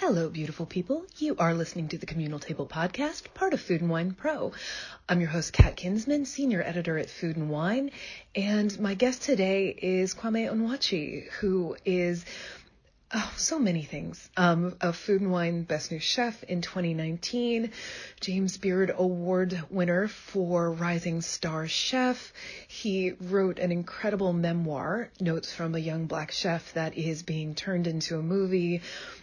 Hello, beautiful people. You are listening to the Communal Table Podcast, part of Food and Wine Pro. I'm your host, Kat Kinsman, senior editor at Food and Wine, and my guest today is Kwame Onwuachi, who is Oh, so many things. Um, a Food and Wine Best New Chef in 2019, James Beard Award winner for Rising Star Chef. He wrote an incredible memoir, Notes from a Young Black Chef, that is being turned into a movie.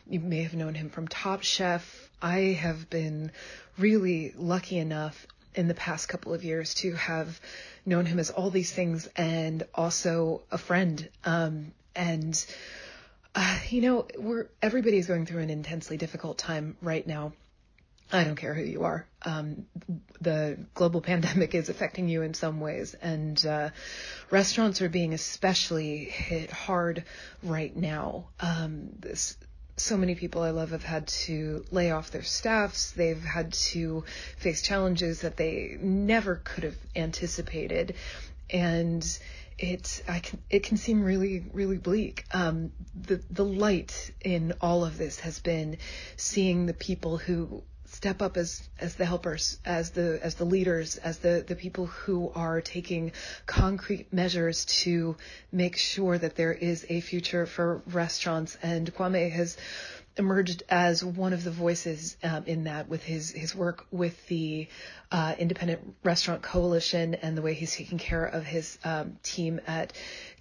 You may have known him from Top Chef. I have been really lucky enough in the past couple of years to have known him as all these things and also a friend. Um, and uh, you know, we're everybody's going through an intensely difficult time right now. I don't care who you are. Um, the global pandemic is affecting you in some ways, and uh, restaurants are being especially hit hard right now. Um, this, so many people I love have had to lay off their staffs. They've had to face challenges that they never could have anticipated, and it I can it can seem really really bleak. Um, the the light in all of this has been seeing the people who step up as as the helpers, as the as the leaders, as the the people who are taking concrete measures to make sure that there is a future for restaurants. And Kwame has emerged as one of the voices um, in that with his his work with the uh, Independent Restaurant Coalition and the way he's taking care of his um, team at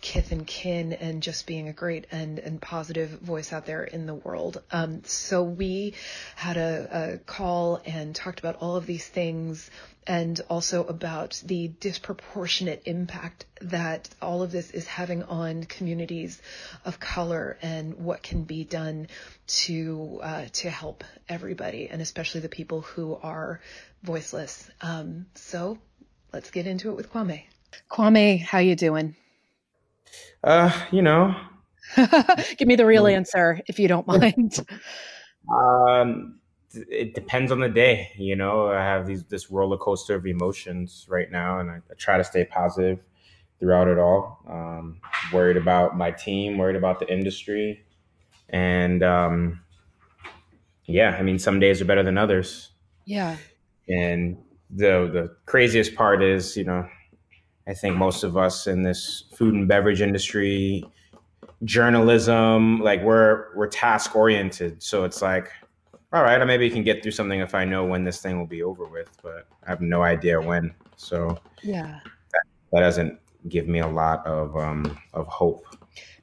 Kith and Kin and just being a great and and positive voice out there in the world. Um, so we had a, a call and talked about all of these things and also about the disproportionate impact that all of this is having on communities of color and what can be done to uh, to help everybody and especially the people who are voiceless. Um, so let's get into it with Kwame. Kwame, how you doing? Uh, you know. Give me the real answer if you don't mind. Um, it depends on the day. You know, I have these this roller coaster of emotions right now, and I, I try to stay positive throughout it all. Um, worried about my team, worried about the industry, and um, yeah, I mean, some days are better than others. Yeah. And the the craziest part is, you know, I think most of us in this food and beverage industry, journalism, like we're we're task oriented. So it's like all right, I maybe can get through something if I know when this thing will be over with, but I have no idea when. So yeah, that, that doesn't give me a lot of um, of hope.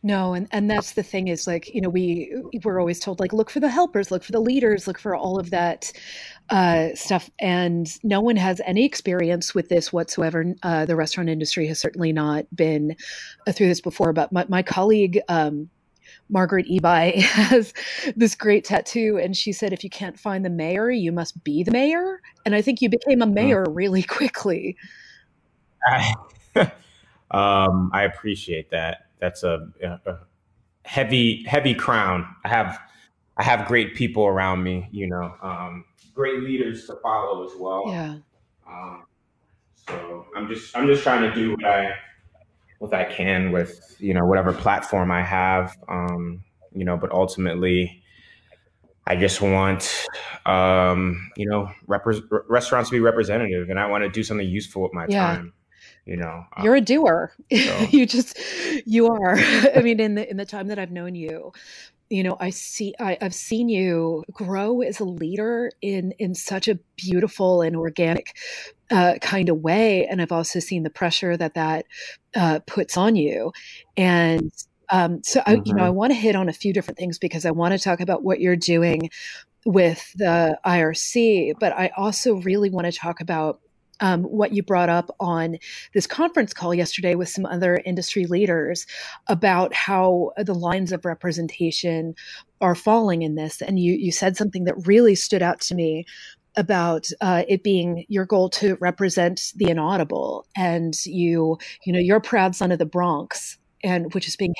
No, and and that's the thing is like you know we we're always told like look for the helpers, look for the leaders, look for all of that uh, stuff, and no one has any experience with this whatsoever. Uh, the restaurant industry has certainly not been uh, through this before. But my my colleague. Um, Margaret Eby, has this great tattoo, and she said, "If you can't find the mayor, you must be the mayor." And I think you became a hmm. mayor really quickly. I, um, I appreciate that. That's a, a, heavy, heavy crown. I have, I have great people around me. You know, um, great leaders to follow as well. Yeah. Um, so I'm just, I'm just trying to do what I what I can with you know whatever platform I have. Um, you know, but ultimately, I just want um, you know repre- restaurants to be representative, and I want to do something useful with my yeah. time. You know, um, you're a doer. So. you just you are. I mean, in the in the time that I've known you, you know i see I, have seen you grow as a leader in in such a beautiful and organic uh, kind of way and i've also seen the pressure that that uh, puts on you and um, so I, mm-hmm. you know i mm-hmm. want to hit on a few different things because i want to talk about what you're doing with the irc but i also really want to talk about um, what you brought up on this conference call yesterday with some other industry leaders about how the lines of representation are falling in this. And you, you said something that really stood out to me about uh, it being your goal to represent the inaudible and you you know you're a proud son of the bronx and which is being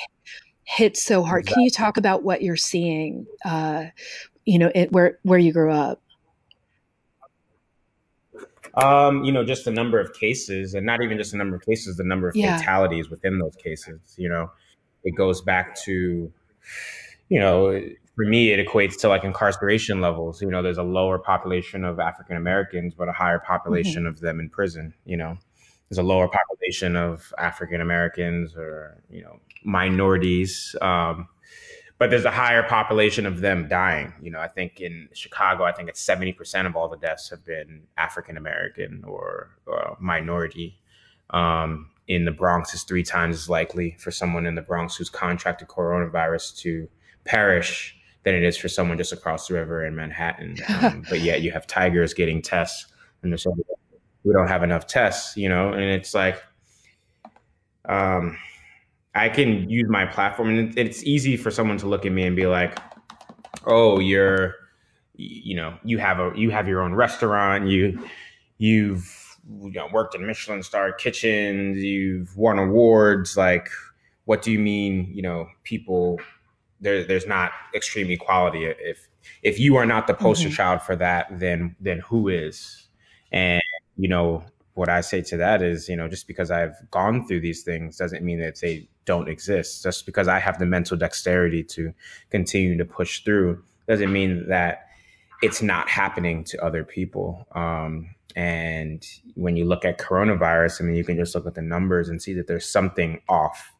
hit so hard exactly. can you talk about what you're seeing uh, you know it, where where you grew up um, you know, just the number of cases, and not even just the number of cases, the number of yeah. fatalities within those cases. You know, it goes back to, you know, for me, it equates to like incarceration levels. You know, there's a lower population of African Americans, but a higher population mm-hmm. of them in prison. You know, there's a lower population of African Americans or you know minorities, um, but there's a higher population of them dying. You know, I think in Chicago, I think it's seventy percent of all the deaths have been African American or, or, minority. Um, in the Bronx, is three times as likely for someone in the Bronx who's contracted coronavirus to perish than it is for someone just across the river in Manhattan. Um, but yet you have tigers getting tests, and they're saying we don't have enough tests, you know. And it's like, um, I can use my platform, and it's easy for someone to look at me and be like, "Oh, you're, you know, you have a you have your own restaurant, you you've." You know, worked in Michelin star kitchens, you've won awards. Like, what do you mean? You know, people there, there's not extreme equality. If if you are not the poster mm-hmm. child for that, then then who is? And you know what I say to that is, you know, just because I've gone through these things doesn't mean that they don't exist. Just because I have the mental dexterity to continue to push through doesn't mean that it's not happening to other people. Um, and when you look at coronavirus, I mean, you can just look at the numbers and see that there's something off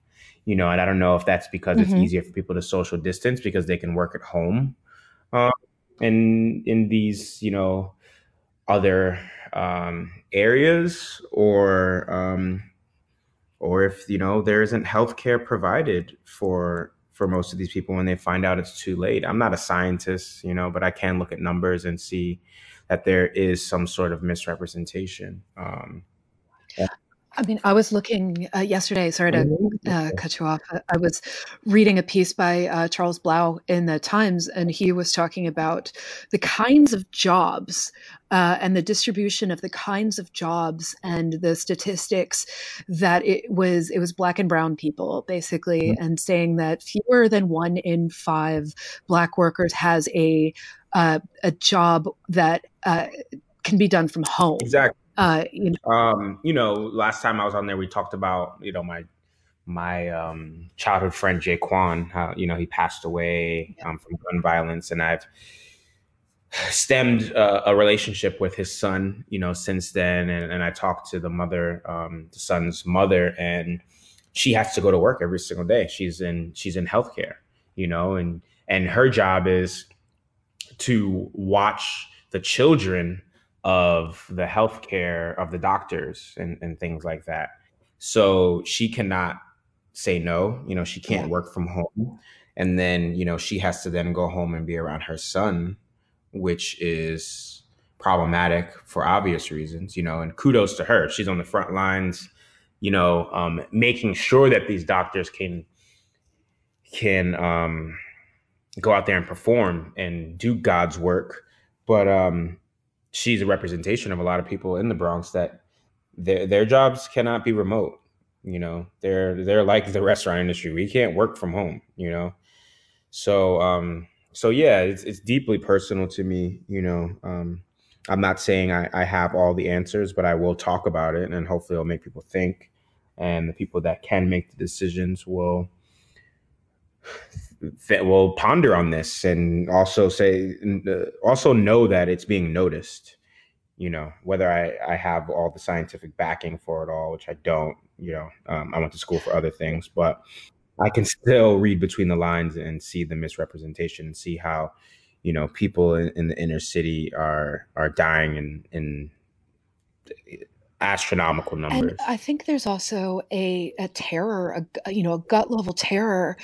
you know, and I don't know if that's because mm-hmm. it's easier for people to social distance because they can work at home, um, in in these you know other um, areas, or um, or if you know there isn't healthcare provided for for most of these people when they find out it's too late. I'm not a scientist, you know, but I can look at numbers and see that there is some sort of misrepresentation. Um, I mean, I was looking uh, yesterday. Sorry to uh, cut you off. I was reading a piece by uh, Charles Blow in the Times, and he was talking about the kinds of jobs uh, and the distribution of the kinds of jobs and the statistics that it was. It was black and brown people basically, mm-hmm. and saying that fewer than one in five black workers has a uh, a job that uh, can be done from home. Exactly uh, you know. Um, you know, last time I was on there, we talked about you know my my um, childhood friend Jaquan. How you know he passed away um, from gun violence, and I've stemmed uh, a relationship with his son. You know, since then, and, and I talked to the mother, um, the son's mother, and she has to go to work every single day. She's in she's in healthcare. You know, and and her job is to watch the children of the healthcare of the doctors and, and things like that. So she cannot say no. You know, she can't work from home. And then, you know, she has to then go home and be around her son, which is problematic for obvious reasons, you know, and kudos to her. She's on the front lines, you know, um, making sure that these doctors can can um, go out there and perform and do God's work. But um, she's a representation of a lot of people in the Bronx that their their jobs cannot be remote. You know, they're they're like the restaurant industry. We can't work from home. You know, so um, so yeah, it's it's deeply personal to me. You know, um, I'm not saying I, I have all the answers, but I will talk about it, and hopefully, it'll make people think. And the people that can make the decisions will that will ponder on this and also say uh, also know that it's being noticed you know whether i i have all the scientific backing for it all which i don't you know um, i went to school for other things but i can still read between the lines and see the misrepresentation and see how you know people in, in the inner city are are dying in in astronomical numbers. And I think there's also a, a terror, a, you know, a gut level terror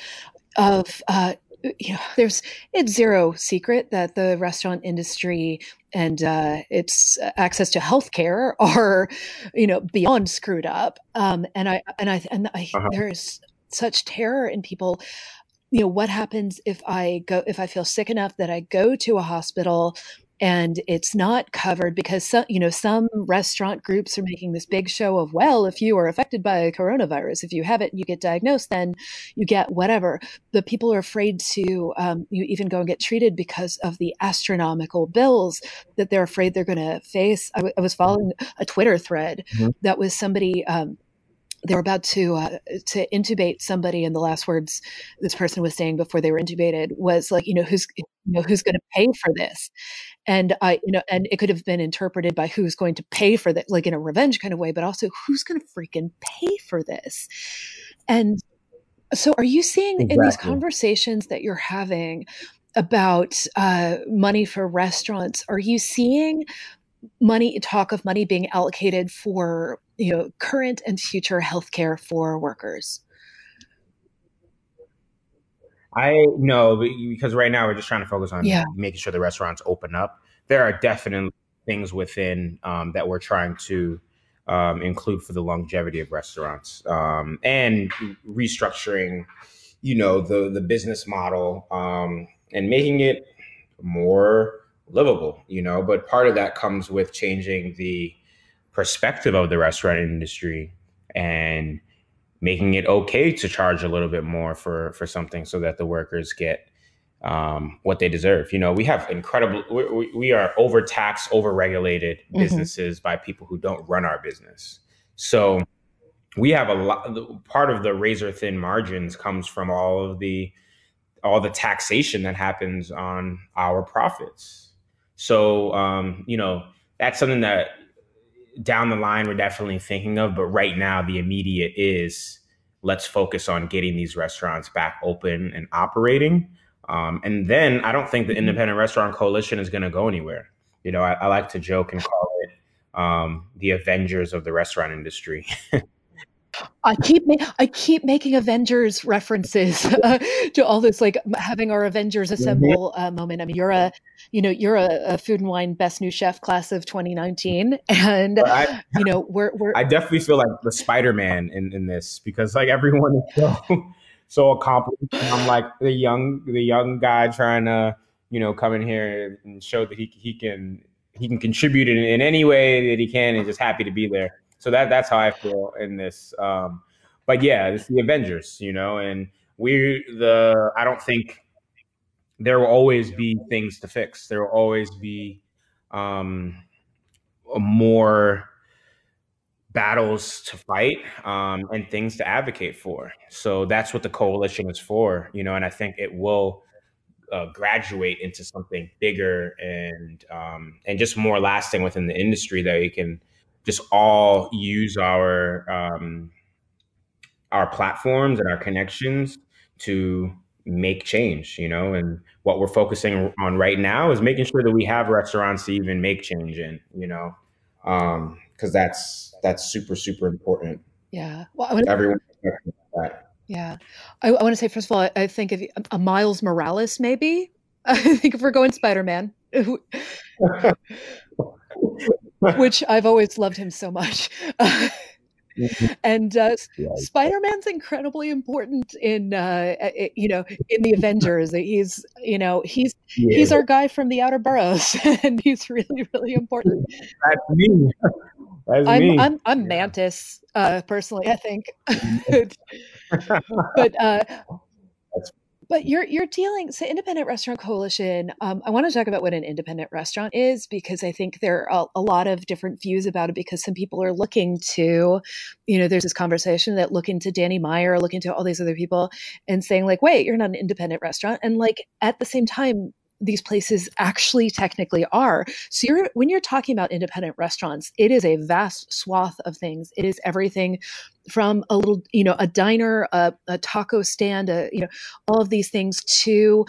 of uh, you know, there's it's zero secret that the restaurant industry and uh, its access to healthcare are, you know, beyond screwed up. Um, and I and I and I, uh-huh. there's such terror in people. You know, what happens if I go if I feel sick enough that I go to a hospital and it's not covered because some, you know some restaurant groups are making this big show of well if you are affected by a coronavirus if you have it and you get diagnosed then you get whatever but people are afraid to um, you even go and get treated because of the astronomical bills that they're afraid they're going to face I, w- I was following a twitter thread mm-hmm. that was somebody um, they were about to uh, to intubate somebody, and the last words this person was saying before they were intubated was like, you know, who's you know who's going to pay for this, and I, you know, and it could have been interpreted by who's going to pay for that, like in a revenge kind of way, but also who's going to freaking pay for this, and so are you seeing exactly. in these conversations that you're having about uh, money for restaurants? Are you seeing money talk of money being allocated for you know current and future healthcare for workers? I know because right now we're just trying to focus on yeah. making sure the restaurants open up. There are definitely things within um, that we're trying to um, include for the longevity of restaurants um, and restructuring, you know, the the business model um, and making it more livable. You know, but part of that comes with changing the perspective of the restaurant industry and making it okay to charge a little bit more for for something so that the workers get um, what they deserve. You know, we have incredible, we, we are overtaxed, overregulated mm-hmm. businesses by people who don't run our business. So we have a lot, part of the razor thin margins comes from all of the, all the taxation that happens on our profits. So, um, you know, that's something that down the line we're definitely thinking of but right now the immediate is let's focus on getting these restaurants back open and operating. Um, and then i don't think the mm-hmm. independent restaurant coalition is going to go anywhere. You know I, I, like to joke and call it um, the avengers of the restaurant industry I keep ma- I keep making Avengers references uh, to all this, like having our Avengers mm-hmm. assemble uh, moment. I mean, you're a, you know, you're a, a, Food and Wine Best New Chef class of 2019, and I, you know, we're, we're I definitely feel like the Spider Man in, in this because like everyone is so so accomplished. I'm like the young the young guy trying to you know come in here and show that he he can he can contribute in, in any way that he can, and just happy to be there. So that that's how I feel in this. Um, but yeah, it's the Avengers, you know, and we the I don't think there will always be things to fix. There will always be um, more battles to fight um, and things to advocate for. So that's what the coalition is for, you know, and I think it will uh, graduate into something bigger and um, and just more lasting within the industry that we can just all use our um, our platforms and our connections to make change you know? And what we're focusing on right now is making sure that we have restaurants to even make change in you know? Um because that's that's super super important. Yeah. Well I everyone yeah. I, I want to say first of all i, I think of a miles morales maybe? I think if we're going spider-man which I've always loved him so much. Mm-hmm. and uh, Spider-Man's incredibly important in uh, you know in the Avengers. He's you know he's yeah. he's our guy from the outer boroughs, and he's really really important. That's me. That's I'm, me. I'm I'm Mantis uh, personally. I think, but uh, but you're you're dealing so independent restaurant coalition. Um, I want to talk about what an independent restaurant is because I think there are a, a, lot of different views about it. Because some people are looking to, you know, there's this conversation that looking to Danny Meyer, looking to all these other people, and saying like, wait, you're not an independent restaurant, and like at the same time, these places actually technically are. So you're when you're talking about independent restaurants, it is a vast swath of things. It is everything from a little, you know, a diner, a, a taco stand, a, you know, all of these things to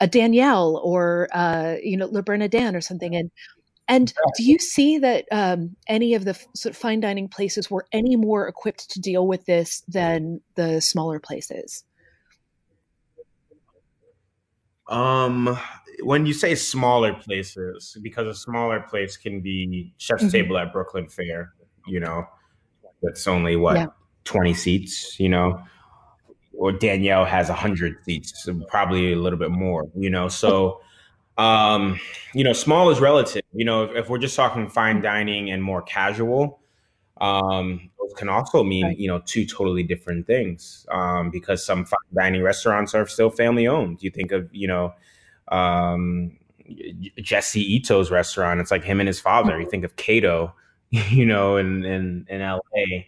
a Daniel or uh, you know, Le Bernardin or something. And and do you see that um, any of the sort of fine dining places were any more equipped to deal with this than the smaller places? Um, when you say smaller places, because a smaller place can be Chef's mm-hmm. Table at Brooklyn Fare, you know, that's only what yeah. twenty seats, you know, or Daniel has hundred seats, probably a little bit more, you know. So, um, you know, small is relative. You know, if, if we're just talking fine dining and more casual, um, those can also mean right. you know two totally different things. Um, because some fine dining restaurants are still family owned. You think of you know um, Jesse Ito's restaurant. It's like him and his father. You think of Kato, you know, in in in L.A.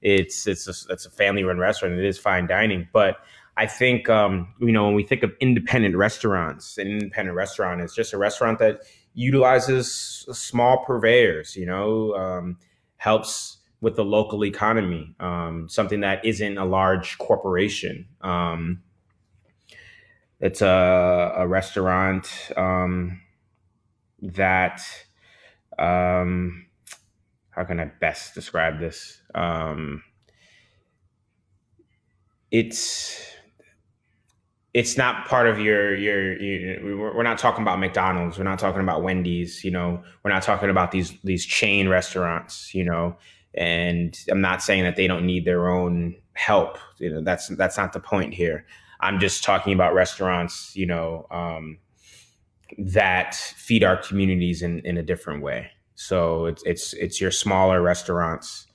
it's it's a, it's a family run restaurant. It is fine dining, but I think um, you know when we think of independent restaurants, an independent restaurant is just a restaurant that utilizes small purveyors. You know, um, helps with the local economy, um, something that isn't a large corporation. Um, it's a, a restaurant um, that um, how can I best describe this? Um, it's it's not part of your, your your we're not talking about McDonald's. We're not talking about Wendy's you know? We're not talking about these these chain restaurants you know? And I'm not saying that they don't need their own help. You know that's that's not the point here I'm just talking about restaurants you know um, that feed our communities in in a different way. So it's it's it's your smaller restaurants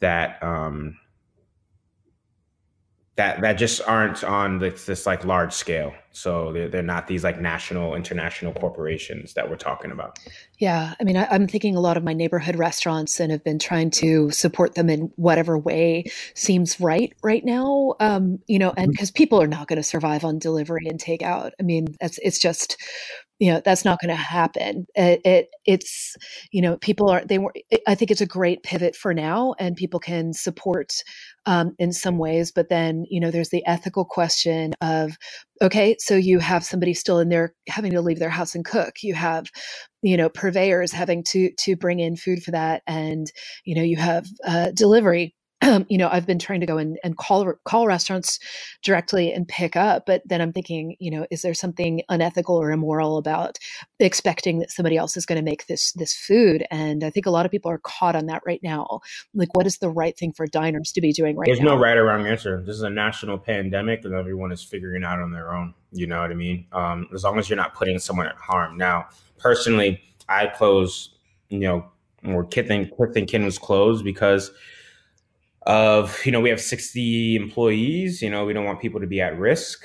that um, that that just aren't on this, this like large scale. So they're, they're not these like national, international corporations that we're talking about. Yeah, I mean, I, am thinking a lot of my neighborhood restaurants and have been trying to support them in whatever way seems right right now. Um, you know, and because mm-hmm. people are not going to survive on delivery and takeout. I mean, that's it's just you know that's not going to happen. It, it, it's you know people are they were i think it's a great pivot for now and people can support um, in some ways but then you know there's the ethical question of okay so you have somebody still in there having to leave their house and cook. You have you know purveyors having to to bring in food for that and you know you have uh, delivery um, you know, I've been trying to go and, and call call restaurants directly and pick up, but then I'm thinking, you know, is there something unethical or immoral about expecting that somebody else is going to make this this food? And I think a lot of people are caught on that right now. Like, what is the right thing for diners to be doing right There's now? There's no right or wrong answer. This is a national pandemic, and everyone is figuring out on their own. You know what I mean? Um, as long as you're not putting someone at harm. Now, personally, I close, you know, or Kith and, Kith and Kin was closed because of you know we have 60 employees you know we don't want people to be at risk.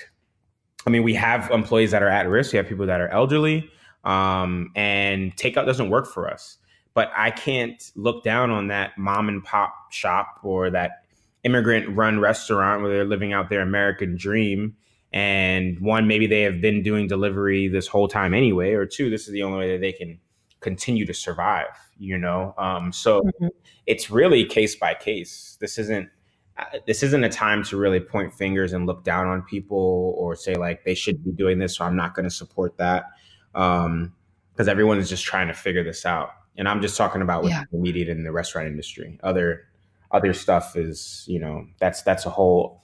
I mean we have employees that are at risk. We have people that are elderly um, and takeout doesn't work for us. But i can't look down on that mom and pop shop or that immigrant run restaurant where they're living out their american dream. And one maybe they have been doing delivery this whole time anyway or two this is the only way that they can continue to survive you know? Um, so mm-hmm. it's really case by case. This isn't uh, this isn't a time to really point fingers and look down on people or say like they should be doing this so i'm not going to support that um because everyone is just trying to figure this out. And i'm just talking about with yeah. the media in the restaurant industry. Other other stuff is you know that's that's a whole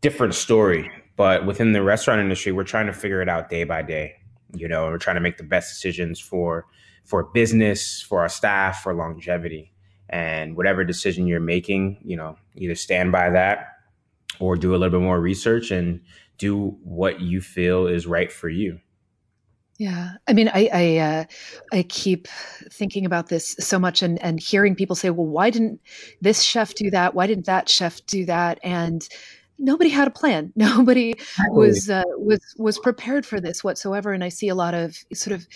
different story. But within the restaurant industry we're trying to figure it out day by day you know we're trying to make the best decisions for for business, for our staff, for longevity. And whatever decision you're making, you know, either stand by that or do a little bit more research and do what you feel is right for you. Yeah, I mean, I I, uh, I keep thinking about this so much, and and hearing people say, "Well, why didn't this chef do that? Why didn't that chef do that?" And nobody had a plan. Nobody was uh, was was prepared for this whatsoever. And I see a lot of sort of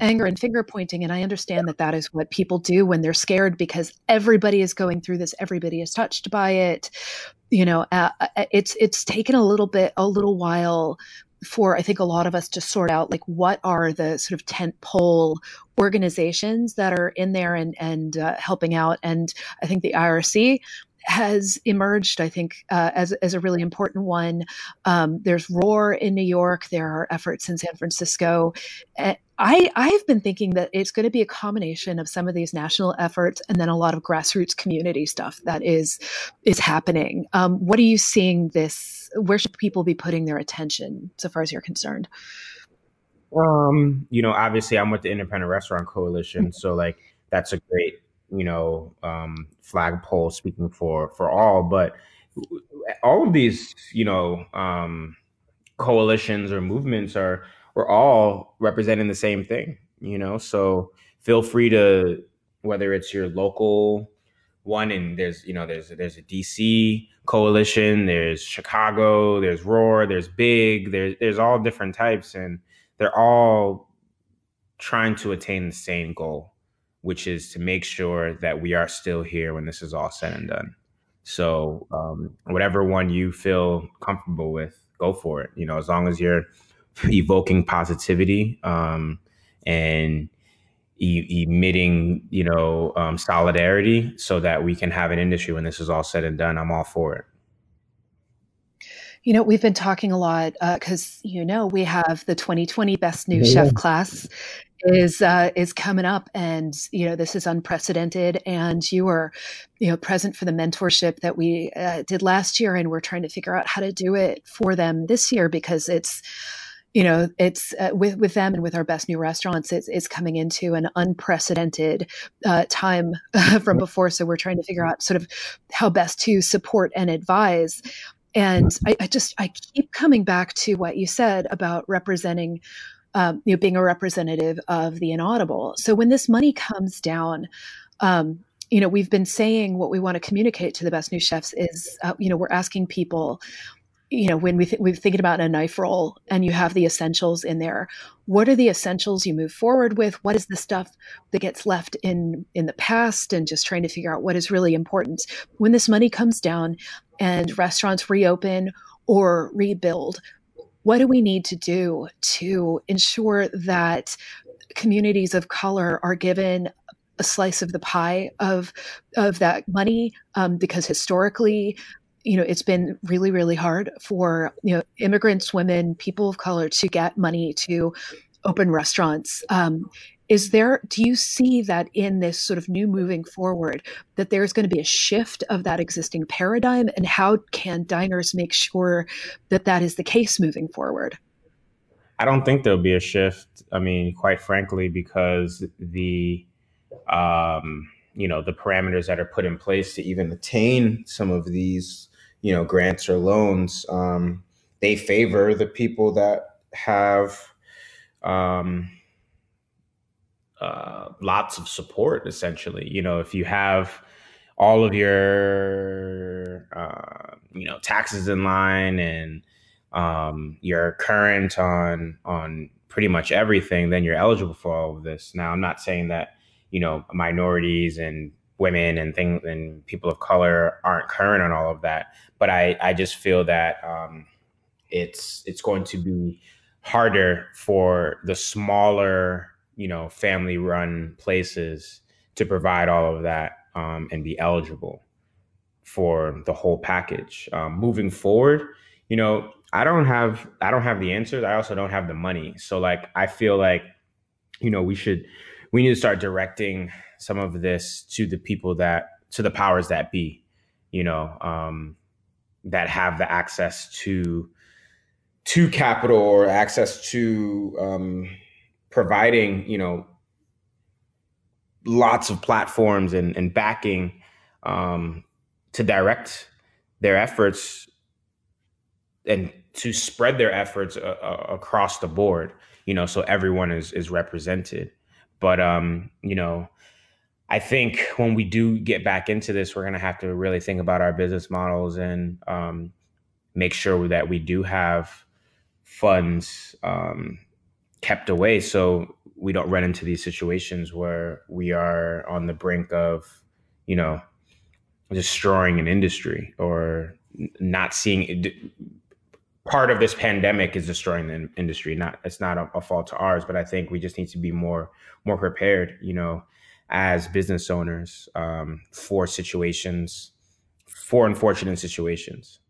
anger and finger pointing. And I understand that that is what people do when they're scared because everybody is going through this. Everybody is touched by it. You know, uh, uh it's it's taken a little bit, a little while for I think a lot of us to sort out like what are the sort of tent pole organizations that are in there and and uh, helping out. And I think the IRC has emerged, I think, uh, as, as a really important one. Um, there's Roar in New York. There are efforts in San Francisco. I, I've been thinking that it's going to be a combination of some of these national efforts and then a lot of grassroots community stuff that is is happening. Um, what are you seeing this? Where should people be putting their attention, so far as you're concerned? Um, you know, obviously, I'm with the Independent Restaurant Coalition, so like that's a great you know um, flagpole speaking for for all, but all of these you know um, coalitions or movements are we're all representing the same thing. You know, so feel free to whether it's your local one and there's you know there's there's a DC coalition, there's Chicago, there's Roar, there's Big, there's there's all different types and they're all trying to attain the same goal which is to make sure that we are still here when this is all said and done. So um, whatever one you feel comfortable with, go for it. You know, as long as you're evoking positivity um, and e- emitting, you know, um, solidarity, so that we can have an industry when this is all said and done. I'm all for it. You know, we've been talking a lot because uh, you know we have the 2020 Best New yeah. Chef class is uh, is coming up, and you know this is unprecedented. And you were, you know, present for the mentorship that we uh, did last year, and we're trying to figure out how to do it for them this year because it's you know it's uh, with with them and with our best new restaurants it's, it's coming into an unprecedented uh, time from before so we're trying to figure out sort of how best to support and advise and I, I, just I keep coming back to what you said about representing, um, you know, being a representative of the inaudible. So when this money comes down, um, you know, we've been saying what we want to communicate to the best new chefs is, uh, you know, we're asking people, you know, when we th- we're thinking about a knife roll and you have the essentials in there, what are the essentials you move forward with? What is the stuff that gets left in in the past, and just trying to figure out what is really important when this money comes down and restaurants reopen or rebuild, what do we need to do to ensure that communities of color are given a slice of the pie of of that money? Um, because historically, you know, it's been really, really hard for you know immigrants, women, people of color to get money to open restaurants. Um, is there do you see that in this sort of new moving forward that there's going to be a shift of that existing paradigm? And how can diners make sure that that is the case moving forward? I don't think there'll be a shift. I mean quite frankly because the um, you know the parameters that are put in place to even attain some of these you know grants or loans um, they favor the people that have um, uh, lots of support essentially. You know if you have all of your uh, you know taxes in line and um, you're current on on pretty much everything then you're eligible for all of this. Now i'm not saying that you know minorities and women and things and people of color aren't current on all of that but i i just feel that um, it's it's going to be harder for the smaller you know, family run places to provide all of that um, and be eligible for the whole package. Um, moving forward, you know, I don't have I don't have the answers. I also don't have the money. So like I feel like, you know, we should we need to start directing some of this to the people that to the powers that be, you know, um, that have the access to to capital or access to um, providing, you know, lots of platforms and, and backing um, to direct their efforts and to spread their efforts uh, uh, across the board, you know, so everyone is is represented. But um, you know, I think when we do get back into this, we're going to have to really think about our business models and um, make sure that we do have funds um, kept away so we don't run into these situations where we are on the brink of, you know, destroying an industry or not seeing. Part of this pandemic is destroying the industry. Not it's not a, a fault to ours, but I think we just need to be more more prepared. You know, as business owners um, for situations, for unfortunate situations.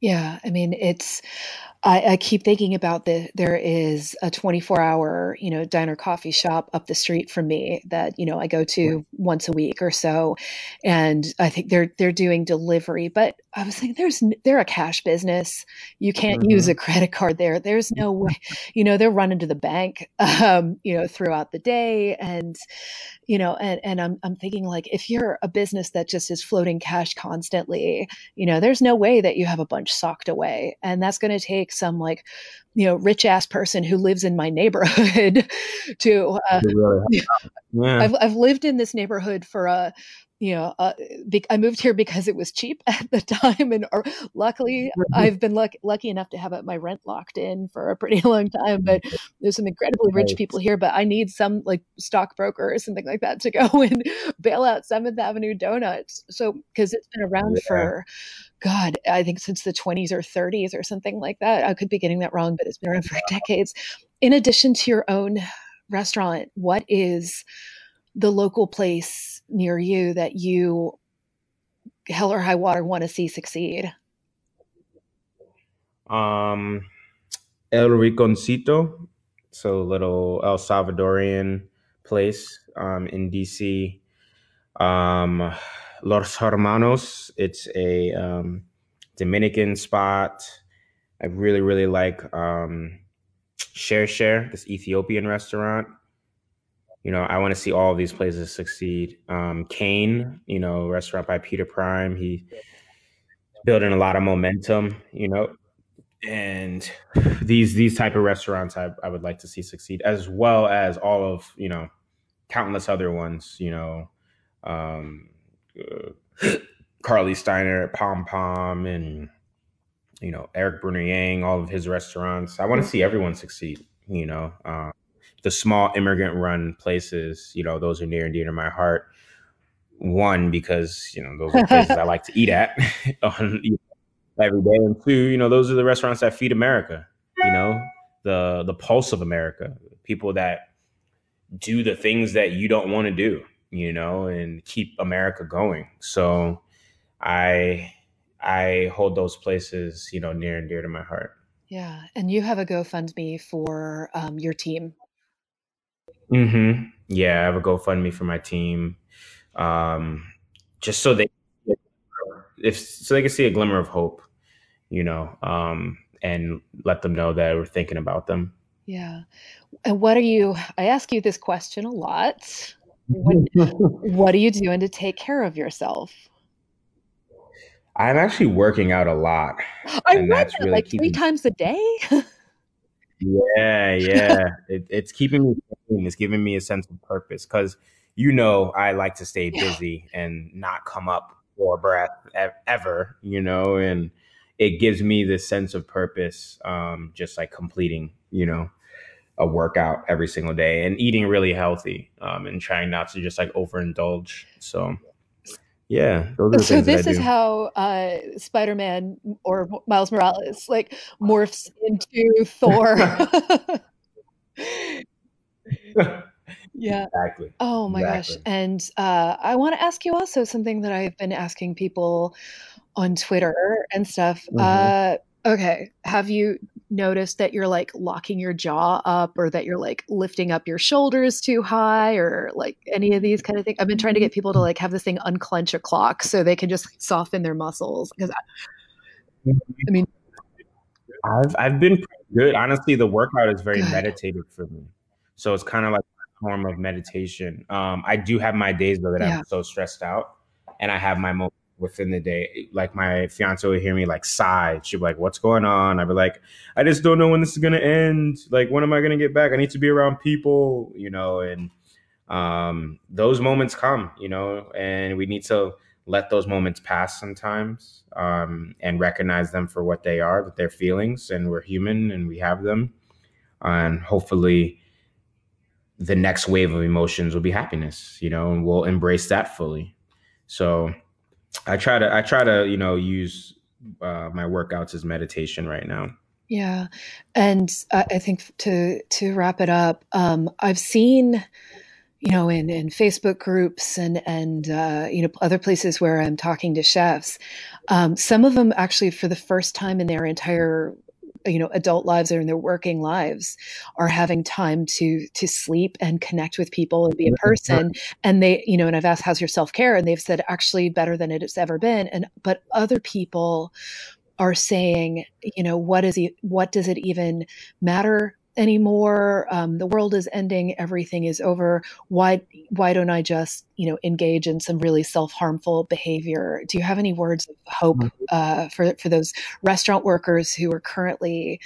Yeah, I mean it's I, I, keep thinking about the there is a 24 hour you know diner coffee shop up the street from me that you know I go to once a week or so, and I think they're they're doing delivery. But I was thinking there's they're a cash business. You can't mm-hmm. use a credit card there. There's no way. You know they're running to the bank um, you know throughout the day, and you know and and I'm I'm thinking like if you're a business that just is floating cash constantly, you know there's no way that you have a bunch socked away, and that's going to take take some like you know rich ass person who lives in my neighborhood to uh, really yeah. I've, I've lived in this neighborhood for a you know, uh, be- I moved here because it was cheap at the time, and or, luckily I've been luck- lucky enough to have my rent locked in for a pretty long time. But there's some incredibly rich people here, but I need some like stockbroker or something like that to go and bail out Seventh Avenue Donuts. So because it's been around yeah. for God, I think since the 20s or 30s or something like that. I could be getting that wrong, but it's been around for decades. In addition to your own restaurant, what is the local place near you that you hell or high water want to see succeed? Um, El Rinconcito, so little El Salvadorian place um, in DC. Um, Los Hermanos, it's a um, Dominican spot. I really, really like um, Chercher, this Ethiopian restaurant you know, I want to see all of these places succeed. Um, Cane, you know, restaurant by Peter Prime, he building a lot of momentum, you know, and these these type of restaurants I, I would like to see succeed, as well as all of you know, countless other ones, you know, um, uh, Carlie Steiner Pom Pom and you know Erik Bruner Yang, all of his restaurants. I want to see everyone succeed. You know, um, the small immigrant run places, you know, those are near and dear to my heart. One, because, you know, those are places I like to eat at on, you know, every day. And two, you know, those are the restaurants that feed America, you know, the the pulse of America, people that do the things that you don't want to do, you know, and keep America going. So I I hold those places, you know, near and dear to my heart. Yeah, and you have a GoFundMe for um, your team Mm-hmm. Yeah, I have a GoFundMe for my team, um, just so they if so they can see a glimmer of hope, you know, um, and let them know that we're thinking about them. Yeah. And what are you? I ask you this question a lot. What, what are you doing to take care of yourself? I'm actually working out a lot. I read that really like three times a day. Yeah, yeah. it, it's keeping me sane. It's giving me a sense of purpose because you know I like to stay busy and not come up for breath ever, you know, and it gives me this sense of purpose, um, just like completing, you know, a workout every single day and eating really healthy um, and trying not to just like overindulge. So yeah. so this is how uh, Spider-Man or Miles Morales like morphs into Thor. yeah. Exactly. Oh my exactly. gosh. And uh, I want to ask you also something that I've been asking people on Twitter and stuff. Mm-hmm. Uh, okay. Have you noticed that you're like locking your jaw up or that you're like lifting up your shoulders too high or like any of these kind of things. I've been trying to get people to like have this thing unclench a clock so they can just soften their muscles because I, I, mean I've I've been good. Honestly, the workout is very good. meditative for me. So it's kind of like a form of meditation. Um, I do have my days though that yeah. I'm so stressed out and I have my moments within the day. Like my fiance would hear me like sigh. She'd be like, "What's going on?" I'd be like, "I just don't know when this is gonna end. Like, when am I gonna get back? I need to be around people, you know." And um, those moments come, you know, and we need to let those moments pass sometimes um, and recognize them for what they are, that they're feelings, and we're human and we have them, and hopefully. The next wave of emotions will be happiness, you know, and we'll embrace that fully. So I try to I try to you know use uh, my workouts as meditation right now. Yeah, and I, I think to to wrap it up, um, I've seen you know in in facebook groups and and uh, you know other places where i'm talking to chefs um, some of them actually for the first time in their entire you know adult lives or in their working lives are having time to to sleep and connect with people and be a mm-hmm. person. And they you know and i've asked how's your self-care? And they've said actually better than it's ever been. And but other people are saying you know what is it what does it even matter anymore. Um, the world is ending. Everything is over. Why why don't I just you know engage in some really self harmful behavior? Do you have any words of hope mm-hmm. uh, for for those restaurant workers who are currently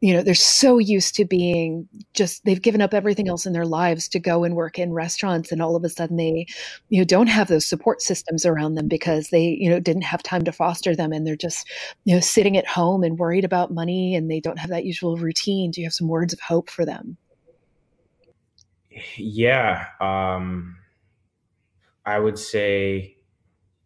you know, they're so used to being just, they've given up everything else in their lives to go and work in restaurants. And all of a sudden they, you know, don't have those support systems around them because they, you know, didn't have time to foster them. And they're just, you know, sitting at home and worried about money and they don't have that usual routine. Do you have some words of hope for them? Yeah. Um, I would say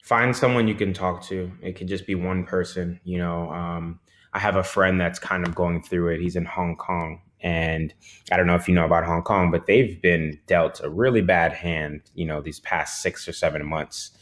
find someone you can talk to. It could just be one person, you know, um, I have a friend that's kind of going through it. He's in Hong Kong. And I don't know if you know about Hong Kong, but they've been dealt a really bad hand, you know, these past six or seven months.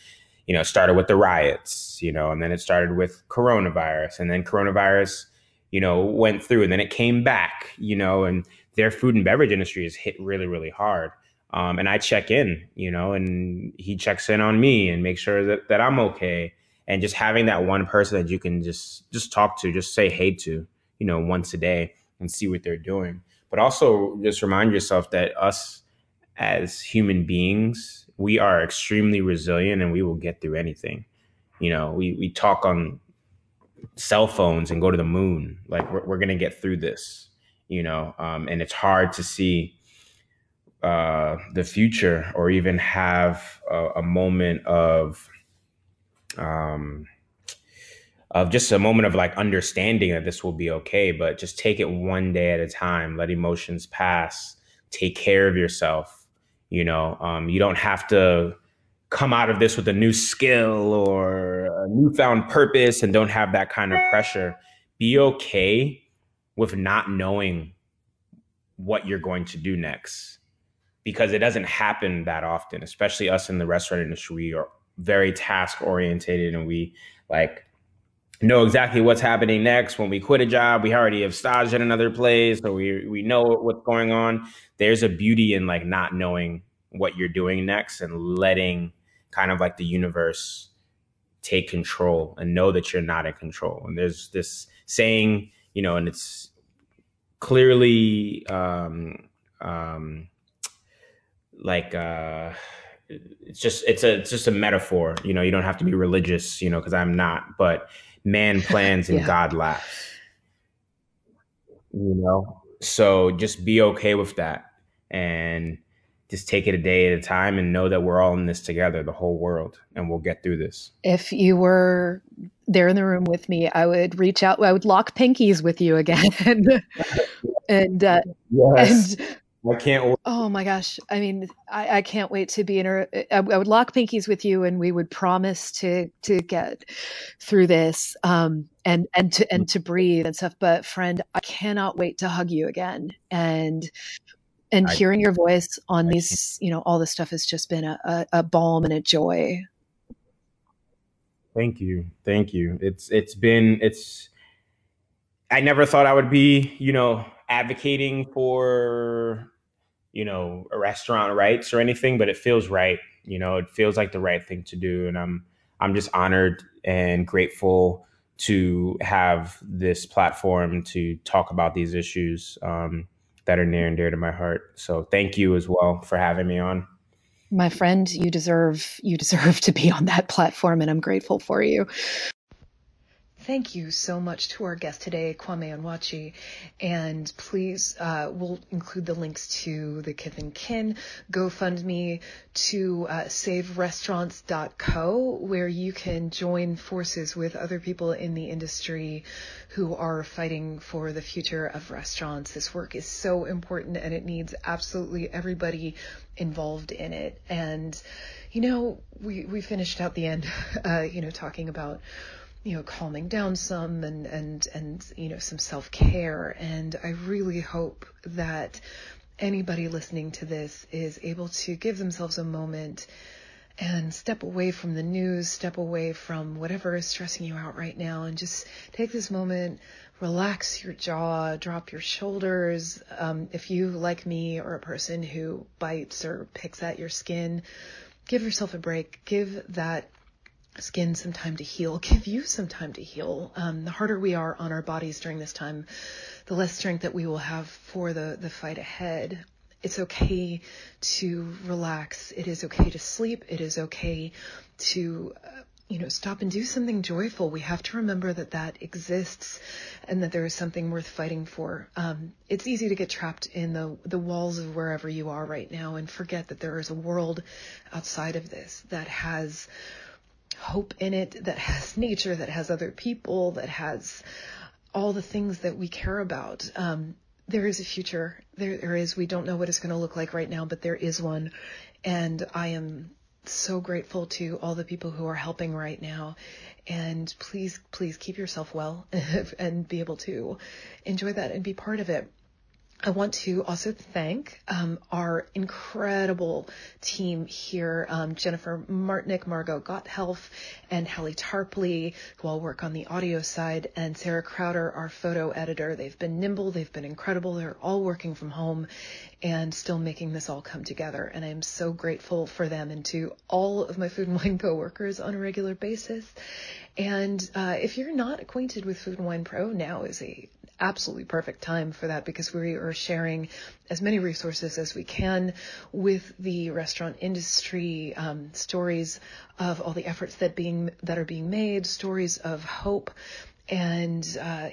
You know, started with the riots, you know, and then it started with coronavirus. And then coronavirus, you know, went through and then it came back, you know, and their food and beverage industry is hit really, really hard. Um, and I check in, you know, and he checks in on me and makes sure that, that I'm okay and just having that one person that you can just just talk to just say hey to you know once a day and see what they're doing. But also just remind yourself that us as human beings we are extremely resilient and we will get through anything. You know we we talk on cell phones and go to the moon. Like we're, we're gonna get through this you know um, and it's hard to see uh, the future or even have a, a moment of um, of just a moment of like understanding that this will be okay, but just take it one day at a time. Let emotions pass. Take care of yourself. You know, um, you don't have to come out of this with a new skill or a newfound purpose and don't have that kind of pressure. Be okay with not knowing what you're going to do next because it doesn't happen that often, especially us in the restaurant industry or very task orientated and we like know exactly what's happening next. When we quit a job we already have stage in another place or we we know what's going on. There's a beauty in like not knowing what you're doing next and letting kind of like the universe take control and know that you're not in control. And there's this saying you know and it's clearly um um like uh it's just it's a it's just a metaphor you know you don't have to be religious you know because i'm not but man plans and yeah. god laughs you know so just be okay with that and just take it a day at a time and know that we're all in this together the whole world and we'll get through this if you were there in the room with me i would reach out i would lock pinkies with you again and uh, yes. and I can't. Wait. Oh my gosh! I mean, I, I can't wait to be in a. I, I would lock pinkies with you, and we would promise to to get through this, um, and and to and to breathe and stuff. But friend, I cannot wait to hug you again, and and I, hearing your voice on I these, you know, all this stuff has just been a, a, a balm and a joy. Thank you, thank you. It's it's been it's. I never thought I would be, you know, advocating for you know restaurant rights or anything but it feels right you know it feels like the right thing to do. And i'm i'm just honored and grateful to have this platform to talk about these issues um, that are near and dear to my heart. So thank you as well for having me on. My friend you deserve you deserve to be on that platform and i'm grateful for you Thank you so much to our guest today, Kwame Onwuachi. And please, uh, we'll include the links to the Kith and Kin GoFundMe to uh, saverestaurants.co, where you can join forces with other people in the industry who are fighting for the future of restaurants. This work is so important and it needs absolutely everybody involved in it. And, you know, we, we finished out the end, uh, you know, talking about you know, calming down some and, and, and, you know, some self care. And I really hope that anybody listening to this is able to give themselves a moment and step away from the news, step away from whatever is stressing you out right now, and just take this moment, relax your jaw, drop your shoulders. Um, if you, like me, are a person who bites or picks at your skin, give yourself a break. Give that skin some time to heal, give you some time to heal. Um, the harder we are on our bodies during this time, the less strength that we will have for the, the fight ahead. It's okay to relax. It is okay to sleep. It is okay to uh, you know, stop and do something joyful. We have to remember that that exists and that there is something worth fighting for. Um, it's easy to get trapped in the, the walls of wherever you are right now and forget that there is a world outside of this that has hope in it, that has nature, that has other people, that has all the things that we care about. Um, there is a future. There, there is. We don't know what it's going to look like right now, but there is one. And I am so grateful to all the people who are helping right now. And please, please keep yourself well and be able to enjoy that and be part of it. I want to also thank um, our incredible team here, um, Jennifer Martinick, Margot Gotthelf, and Hallie Tarpley, who all work on the audio side, and Sarah Crowder, our photo editor. They've been nimble, they've been incredible. They're all working from home and still making this all come together. And I'm so grateful for them and to all of my food and wine coworkers on a regular basis. And uh, if you're not acquainted with Food and Wine Pro, now is a absolutely perfect time for that because we are sharing as many resources as we can with the restaurant industry, um, stories of all the efforts that being that are being made, stories of hope, and uh,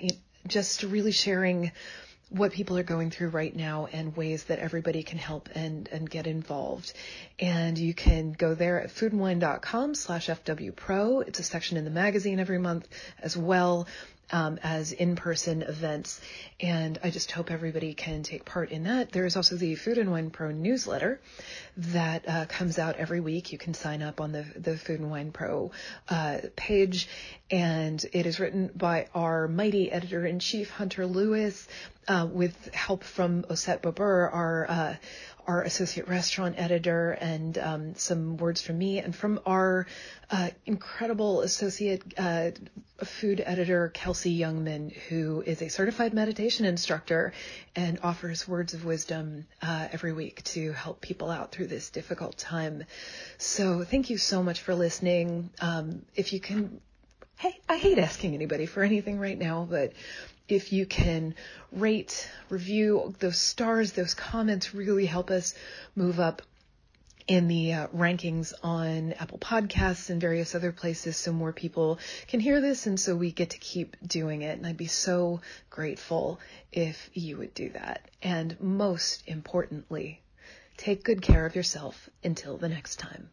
just really sharing what people are going through right now and ways that everybody can help and, and get involved. And you can go there at foodandwine.com slash FWPro. It's a section in the magazine every month as well um, as in-person events. And I just hope everybody can take part in that. There is also the Food and Wine Pro newsletter that uh, comes out every week. You can sign up on the, the Food and Wine Pro uh, page. And it is written by our mighty editor-in-chief, Hunter Lewis, uh, with help from Oset Babur, our uh, our associate restaurant editor, and um, some words from me, and from our uh, incredible associate uh, food editor, Kelsey Youngman, who is a certified meditation instructor and offers words of wisdom uh, every week to help people out through this difficult time. So thank you so much for listening. Um, if you can Hey, I hate asking anybody for anything right now, but if you can rate, review those stars, those comments really help us move up in the uh, rankings on Apple Podcasts and various other places so more people can hear this and so we get to keep doing it. And I'd be so grateful if you would do that. And most importantly, take good care of yourself until the next time.